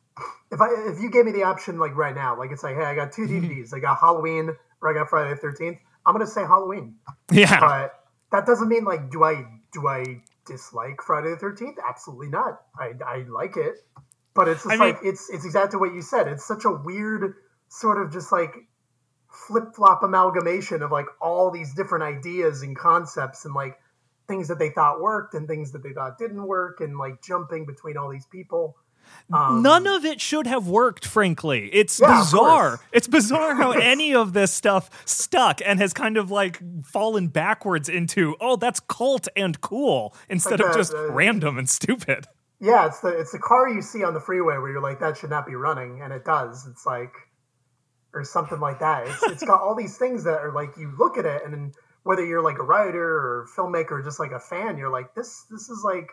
if I if you gave me the option like right now, like it's like, hey, I got two DVDs, I got Halloween or I got Friday the Thirteenth. I'm gonna say Halloween, yeah. but that doesn't mean like do I do I dislike Friday the Thirteenth? Absolutely not. I I like it, but it's just I mean- like it's it's exactly what you said. It's such a weird sort of just like flip flop amalgamation of like all these different ideas and concepts and like things that they thought worked and things that they thought didn't work and like jumping between all these people. Um, None of it should have worked, frankly. It's Yeah, bizarre. It's bizarre how any of this stuff stuck and has kind of like fallen backwards into, oh, that's cult and cool instead Like of the- just the- random and stupid. Yeah, it's the it's the car you see on the freeway where you're like that should not be running and it does. It's like or something like that. It's, it's got all these things that are like you look at it and then whether you're like a writer or filmmaker or just like a fan, you're like this this is like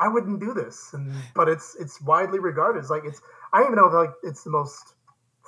I wouldn't do this, and but it's it's widely regarded as like it's I don't even know if like it's the most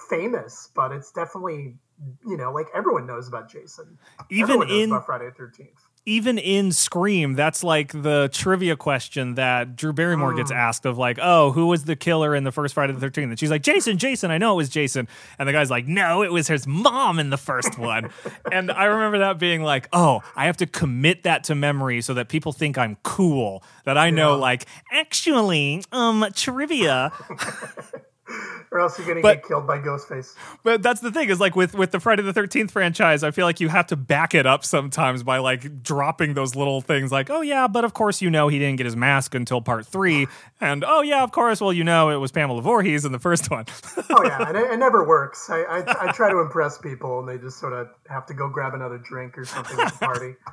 famous, but it's definitely you know like everyone knows about Jason. Even everyone knows in about Friday the Thirteenth. Even in Scream, that's like the trivia question that Drew Barrymore gets asked of like, oh, who was the killer in the first Friday the 13th? And she's like, Jason, Jason, I know it was Jason. And the guy's like, no, it was his mom in the first one. and I remember that being like, oh, I have to commit that to memory so that people think I'm cool. That I know, Yeah. like, actually, um, trivia. or else you're gonna But- get killed by Ghostface. But that's the thing is like with with the Friday the Thirteenth franchise, I feel like you have to back it up sometimes by like dropping those little things like, oh yeah, but of course you know he didn't get his mask until part three, and oh yeah, of course, well you know it was Pamela Voorhees in the first one. Oh yeah, and it, it never works. I, I I try to impress people, and they just sort of have to go grab another drink or something at the party.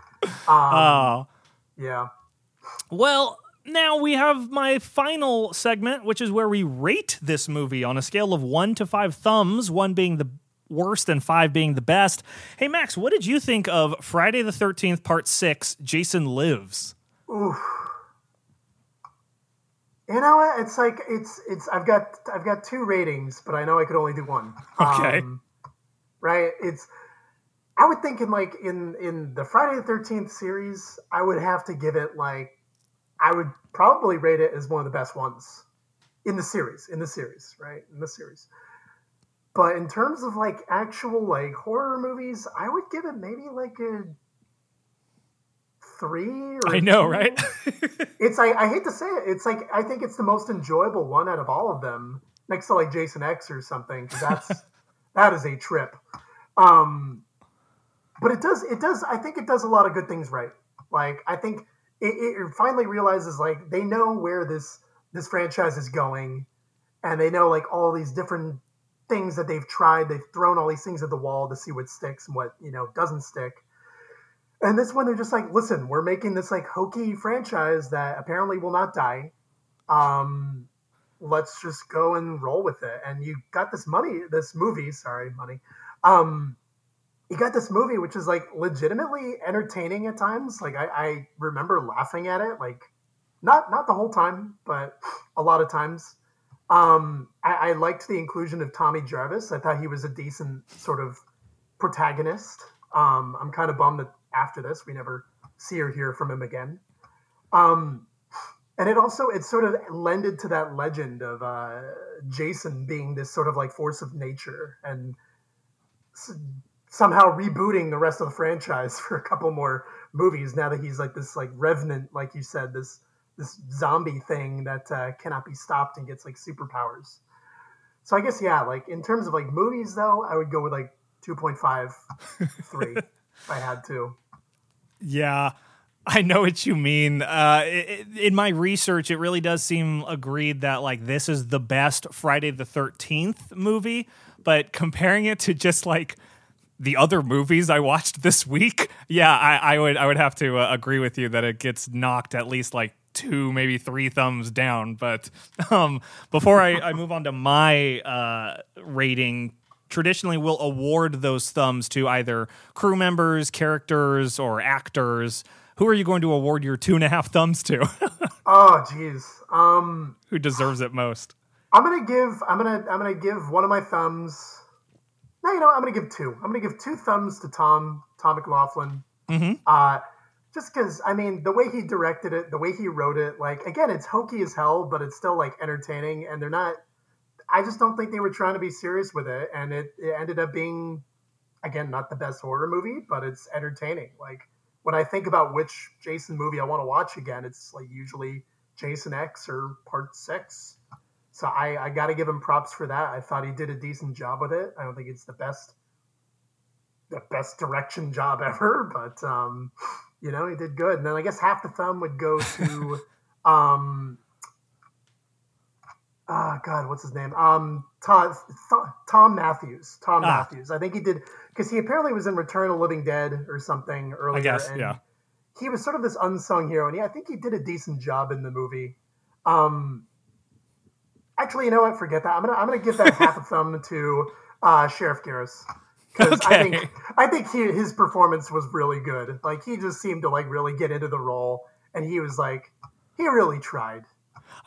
Oh. Um, yeah. Well, now we have my final segment, which is where we rate this movie on a scale of one to five thumbs, one being the worst and five being the best. Hey, Max, what did you think of Friday the 13th, Part 6, Jason Lives? You know what? It's like it's it's. I've got I've got two ratings, but I know I could only do one. Okay. Um, right. It's. I would think in like in in the Friday the Thirteenth series, I would have to give it like, I would probably rate it as one of the best ones in the series. In the series, right? In the series. But in terms of like actual like horror movies, I would give it maybe like a three. Or I know, two. right? It's like I hate to say it. It's like I think it's the most enjoyable one out of all of them, next to like Jason X or something. 'cause that's that is a trip. Um, but it does it does I think it does a lot of good things right. Like I think it, it finally realizes like they know where this this franchise is going, and they know like all these different things that they've tried. They've thrown all these things at the wall to see what sticks and what you know doesn't stick. And this one, they're just like, listen, we're making this like hokey franchise that apparently will not die. Um, let's just go and roll with it. And you got this money, this movie, sorry, money. Um, you got this movie, which is like legitimately entertaining at times. Like I, I remember laughing at it, like not not the whole time, but a lot of times. Um, I, I liked the inclusion of Tommy Jarvis. I thought he was a decent sort of protagonist. Um, I'm kind of bummed that after this we never see or hear from him again. Um, and it also it sort of lended to that legend of uh, Jason being this sort of like force of nature and somehow rebooting the rest of the franchise for a couple more movies now that he's like this like revenant, like you said, this this zombie thing that uh, cannot be stopped and gets like superpowers. So I guess yeah, like in terms of like movies though, I would go with like 2.5, 3 if I had to. Yeah, I know what you mean. Uh, i- i- in my research, it really does seem agreed that like this is the best Friday the Thirteenth movie. But comparing it to just like the other movies I watched this week, yeah, I, I would I would have to uh, agree with you that it gets knocked at least like two, maybe three thumbs down. But um, before I, I move on to my uh, rating, traditionally we'll award those thumbs to either crew members, characters, or actors. Who are you going to award your two and a half thumbs to? Oh jeez. Um Who deserves it most? I'm gonna give I'm gonna I'm gonna give one of my thumbs. You know what? I'm gonna give two. I'm gonna give two thumbs to Tom Tom McLoughlin. Mm-hmm. Uh, just because I mean the way he directed it, the way he wrote it, like again, it's hokey as hell, but it's still like entertaining. And they're not. I just don't think they were trying to be serious with it, and it, it ended up being, again, not the best horror movie, but it's entertaining. Like when I think about which Jason movie I want to watch again, it's like usually Jason X or Part Six. So I, I got to give him props for that. I thought he did a decent job with it. I don't think it's the best, the best direction job ever, but um, you know he did good. And then I guess half the thumb would go to, um, ah God, what's his name? Um, Tom Tom Mathews. Tom Ah. Mathews. I think he did because he apparently was in Return of Living Dead or something earlier. I guess, and yeah. He was sort of this unsung hero, and yeah, I think he did a decent job in the movie. Um, actually, you know what? Forget that. I'm gonna I'm gonna give that half a thumb to uh, Sheriff Garris because I think I think he, his performance was really good. Like he just seemed to like really get into the role, and he was like he really tried.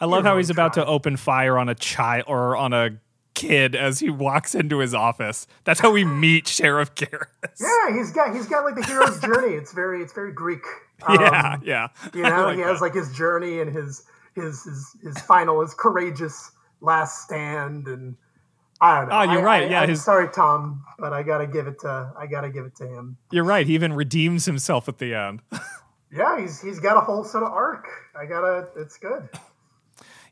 I love how really he's about tried. to open fire on a child or on a kid as he walks into his office. That's how we meet Sheriff Garris. Yeah, he's got he's got like the hero's journey. It's very it's very Greek. yeah, Um, yeah. You know, like he has that. like his journey and his his his his final his courageous last stand and I don't know. Oh, you're I- right. I- Yeah, I'm his- sorry, Tom, but I gotta give it to I gotta give it to him. You're right. He even redeems himself at the end. Yeah, he's he's got a whole sort of arc. I gotta. It's good.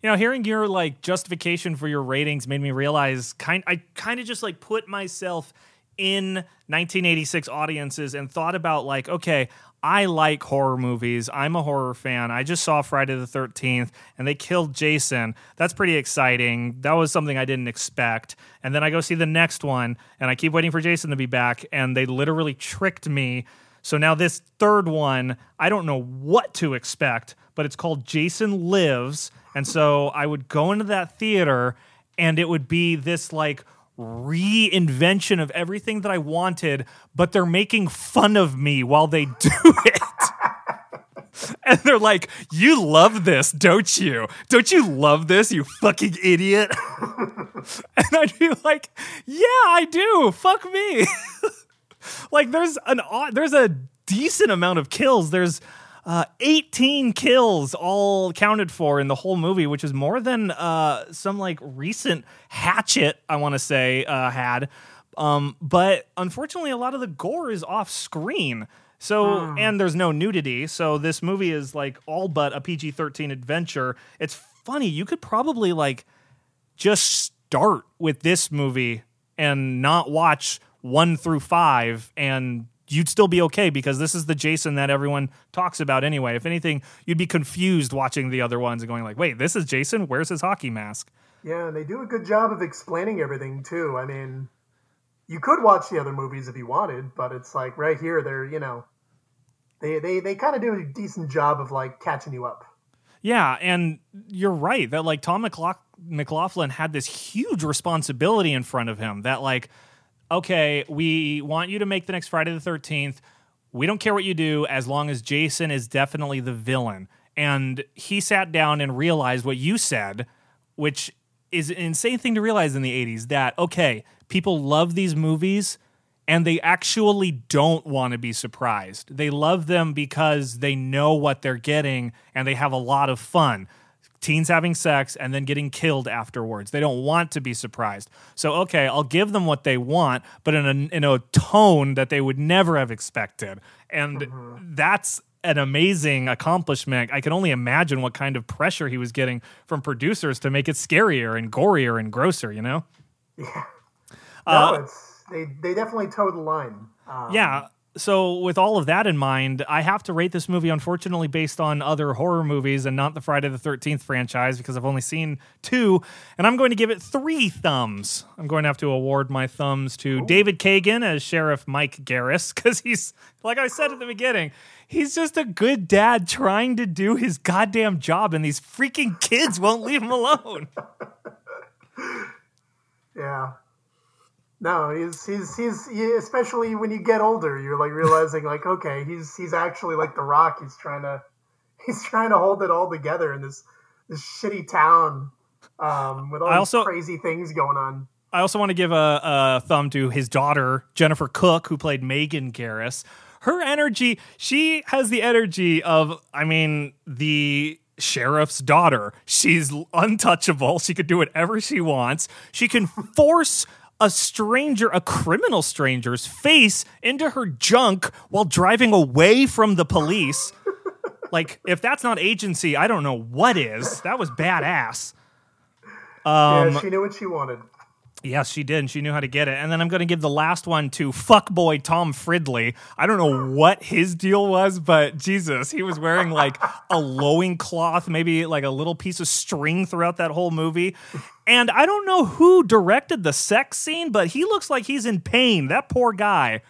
You know, hearing your like justification for your ratings made me realize kind I kind of just like put myself in 1986 audiences and thought about like, okay, I like horror movies. I'm a horror fan. I just saw Friday the 13th and they killed Jason. That's pretty exciting. That was something I didn't expect. And then I go see the next one and I keep waiting for Jason to be back and they literally tricked me. So now this third one, I don't know what to expect, but it's called Jason Lives. And so I would go into that theater and it would be this like reinvention of everything that I wanted, but they're making fun of me while they do it. and they're like, You love this, don't you? Don't you love this, you fucking idiot? and I'd be like, Yeah, I do. Fuck me. like there's an there's a decent amount of kills. There's uh, 18 kills all counted for in the whole movie, which is more than uh, some like recent Hatchet, I want to say, uh, had. Um, but unfortunately, a lot of the gore is off screen. So, and there's no nudity. So, this movie is like all but a PG 13 adventure. It's funny. You could probably like just start with this movie and not watch one through five and you'd still be okay because this is the Jason that everyone talks about anyway. If anything, you'd be confused watching the other ones and going like, "Wait, this is Jason? Where's his hockey mask?" Yeah, and they do a good job of explaining everything too. I mean, you could watch the other movies if you wanted, but it's like right here, they're you know, they they they kind of do a decent job of like catching you up. Yeah, and you're right that like Tom McLoughlin had this huge responsibility in front of him that like okay, we want you to make the next Friday the 13th. We don't care what you do as long as Jason is definitely the villain. And he sat down and realized what you said, which is an insane thing to realize in the 80s that, okay, people love these movies and they actually don't want to be surprised. They love them because they know what they're getting and they have a lot of fun teens having sex and then getting killed afterwards. They don't want to be surprised. So okay, I'll give them what they want, but in a in a tone that they would never have expected. And mm-hmm. that's an amazing accomplishment. I can only imagine what kind of pressure he was getting from producers to make it scarier and gorier and grosser, you know? Yeah. No, uh, it's they they definitely toe the line. Um, yeah, so with all of that in mind, I have to rate this movie unfortunately based on other horror movies and not the Friday the 13th franchise because I've only seen two and I'm going to give it 3 thumbs. I'm going to have to award my thumbs to Ooh. David Kagen as Sheriff Mike Garris cuz he's like I said at the beginning, he's just a good dad trying to do his goddamn job and these freaking kids won't leave him alone. yeah. No, he's he's he's he, especially when you get older, you're like realizing like okay, he's he's actually like the Rock. He's trying to he's trying to hold it all together in this this shitty town um, with all I these also, crazy things going on. I also want to give a, a thumb to his daughter Jennifer Cooke, who played Megan Garris. Her energy, she has the energy of, I mean, the sheriff's daughter. She's untouchable. She could do whatever she wants. She can force a stranger, a criminal stranger's face into her junk while driving away from the police. like, if that's not agency, I don't know what is. That was badass. Um, yeah, she knew what she wanted. Yes, she did, and she knew how to get it. And then I'm going to give the last one to fuckboy Tom Fridley. I don't know what his deal was, but Jesus, he was wearing like a lowing cloth, maybe like a little piece of string throughout that whole movie. And I don't know who directed the sex scene, but he looks like he's in pain. That poor guy.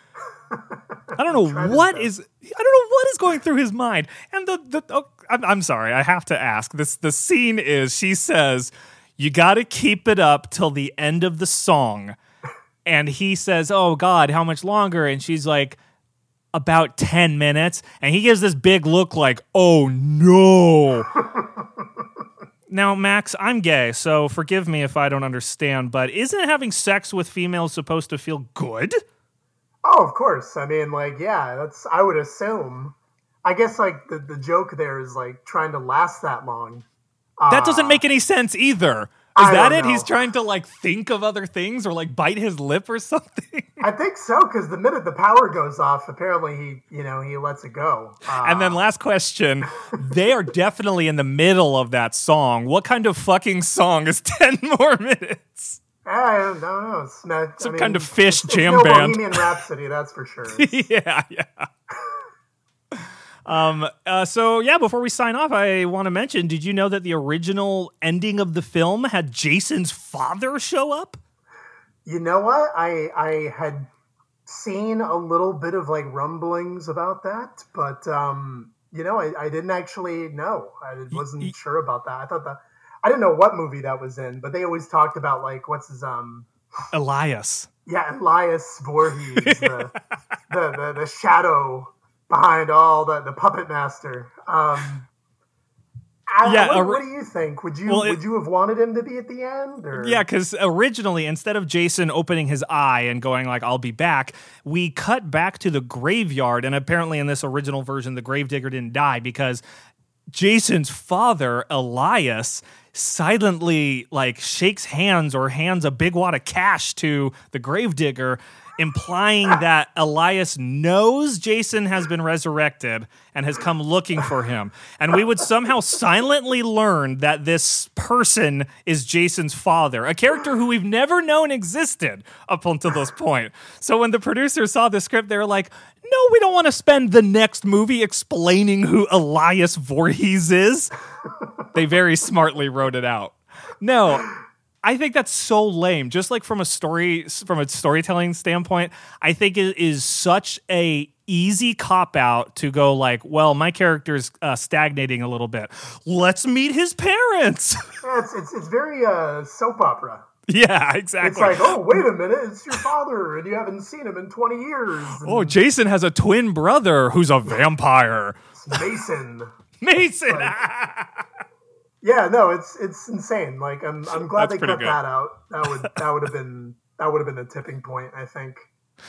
I don't know what is I don't know what is going through his mind. And the the oh, I'm, I'm sorry, I have to ask. This the scene is she says you got to keep it up till the end of the song. And he says, Oh God, how much longer? And she's like, About 10 minutes. And he gives this big look like, Oh no. now, Max, I'm gay, so forgive me if I don't understand, but isn't having sex with females supposed to feel good? Oh, of course. I mean, like, yeah, that's, I would assume. I guess, like, the, the joke there is, like, trying to last that long that doesn't make any sense either. I that it? He's trying to like think of other things or like bite his lip or something. I think so because the minute the power goes off, apparently he, you know, he lets it go. Uh, and then last question, they are definitely in the middle of that song. What kind of fucking song is 10 more minutes? I don't know. It's not, Some I mean, kind of Phish it's jam no band. Bohemian Rhapsody, that's for sure. yeah, yeah. Um, uh, so yeah, before we sign off, I want to mention, did you know that the original ending of the film had Jason's father show up? You know what? I I had seen a little bit of like rumblings about that, but um, you know, I, I didn't actually know. I wasn't y- sure about that. I thought that I didn't know what movie that was in, but they always talked about like what's his um Elias. yeah, Elias Voorhees, the, the, the the shadow behind all the the puppet master. Um I, Yeah, what, what do you think? Would you Well, it- would you have wanted him to be at the end? Or? Yeah, because originally, instead of Jason opening his eye and going like "I'll be back," we cut back to the graveyard, and apparently, in this original version, the gravedigger didn't die because Jason's father, Elias, silently like shakes hands or hands a big wad of cash to the gravedigger, implying that Elias knows Jason has been resurrected and has come looking for him. And we would somehow silently learn that this person is Jason's father, a character who we've never known existed up until this point. So when the producers saw the script, they were like, no, we don't want to spend the next movie explaining who Elias Voorhees is. they very smartly wrote it out. No, I think that's so lame. Just like from a story, from a storytelling standpoint, I think it is such a easy cop out to go like, well, my character's uh, stagnating a little bit. Let's meet his parents. Yeah, it's, it's it's very uh, soap opera. yeah, exactly. It's like, oh, wait a minute, it's your father, and you haven't seen him in 20 years. And oh, Jason has a twin brother who's a vampire. it's Mason. Mason. Yeah, no, it's it's insane. Like, I'm I'm glad they cut good. that out. That would that would have been that would have been the tipping point. I think.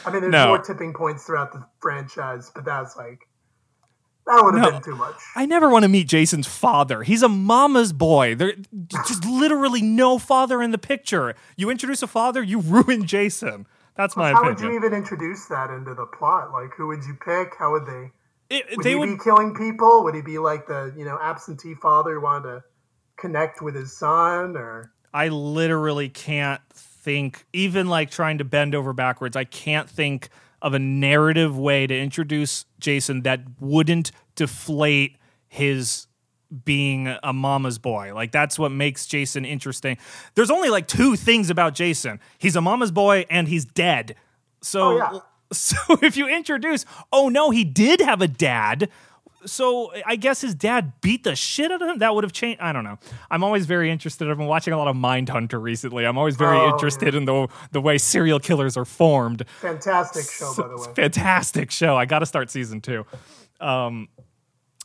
I mean, there's No. more tipping points throughout the franchise, but that's like that would have No. been too much. I never want to meet Jason's father. He's a mama's boy. There's just literally no father in the picture. You introduce a father, you ruin Jason. That's my How would you even introduce that into the plot? Like, who would you pick? How would they? It- Would they he would be killing people? Would he be like the you know absentee father who wanted to connect with his son? Or I literally can't think, even like trying to bend over backwards, I can't think of a narrative way to introduce Jason that wouldn't deflate his being a mama's boy. Like that's what makes Jason interesting. There's only like two things about Jason. He's a mama's boy and he's dead. So Oh, yeah. so if you introduce, oh no, he did have a dad. So I guess his dad beat the shit out of him. That would have changed. I don't know. I'm always very interested. I've been watching a lot of Mindhunter recently. I'm always very Oh, interested in the the way serial killers are formed. fantastic show, by the way. fantastic show. I got to start season two. Um,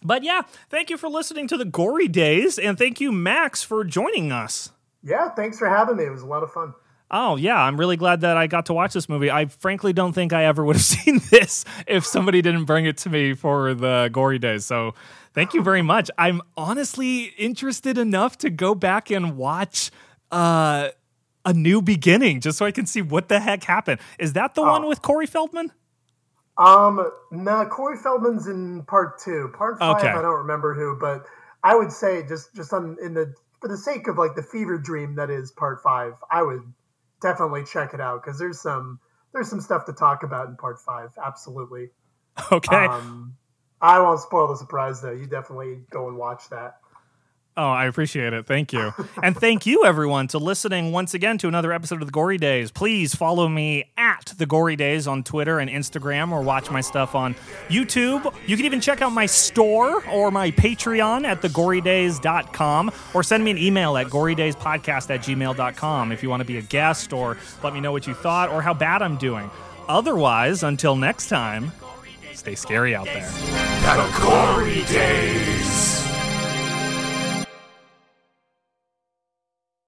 but yeah, thank you for listening to the Gory Days, and thank you, Max, for joining us. Yeah, thanks for having me. It was a lot of fun. Oh yeah, I'm really glad that I got to watch this movie. I frankly don't think I ever would have seen this if somebody didn't bring it to me for the gory days. So thank you very much. I'm honestly interested enough to go back and watch uh, a new beginning just so I can see what the heck happened. Is that the one with Corey Feldman? Um, no, Corey Feldman's in part two. Part five, Okay. I don't remember who, but I would say just just on in the for the sake of like the fever dream that is part five, I would definitely check it out because there's some there's some stuff to talk about in part five. Absolutely. Okay. Um, I won't spoil the surprise though. You definitely go and watch that. Oh, I appreciate it. Thank you. and thank you, everyone, to listening once again to another episode of The Gory Days. Please follow me at The Gory Days on Twitter and Instagram or watch my stuff on YouTube. You can even check out my store or my Patreon at thegorydays.com or send me an email at gorydayspodcast at gmail.com if you want to be a guest or let me know what you thought or how bad I'm doing. Otherwise, until next time, stay scary out there. The Gory Days.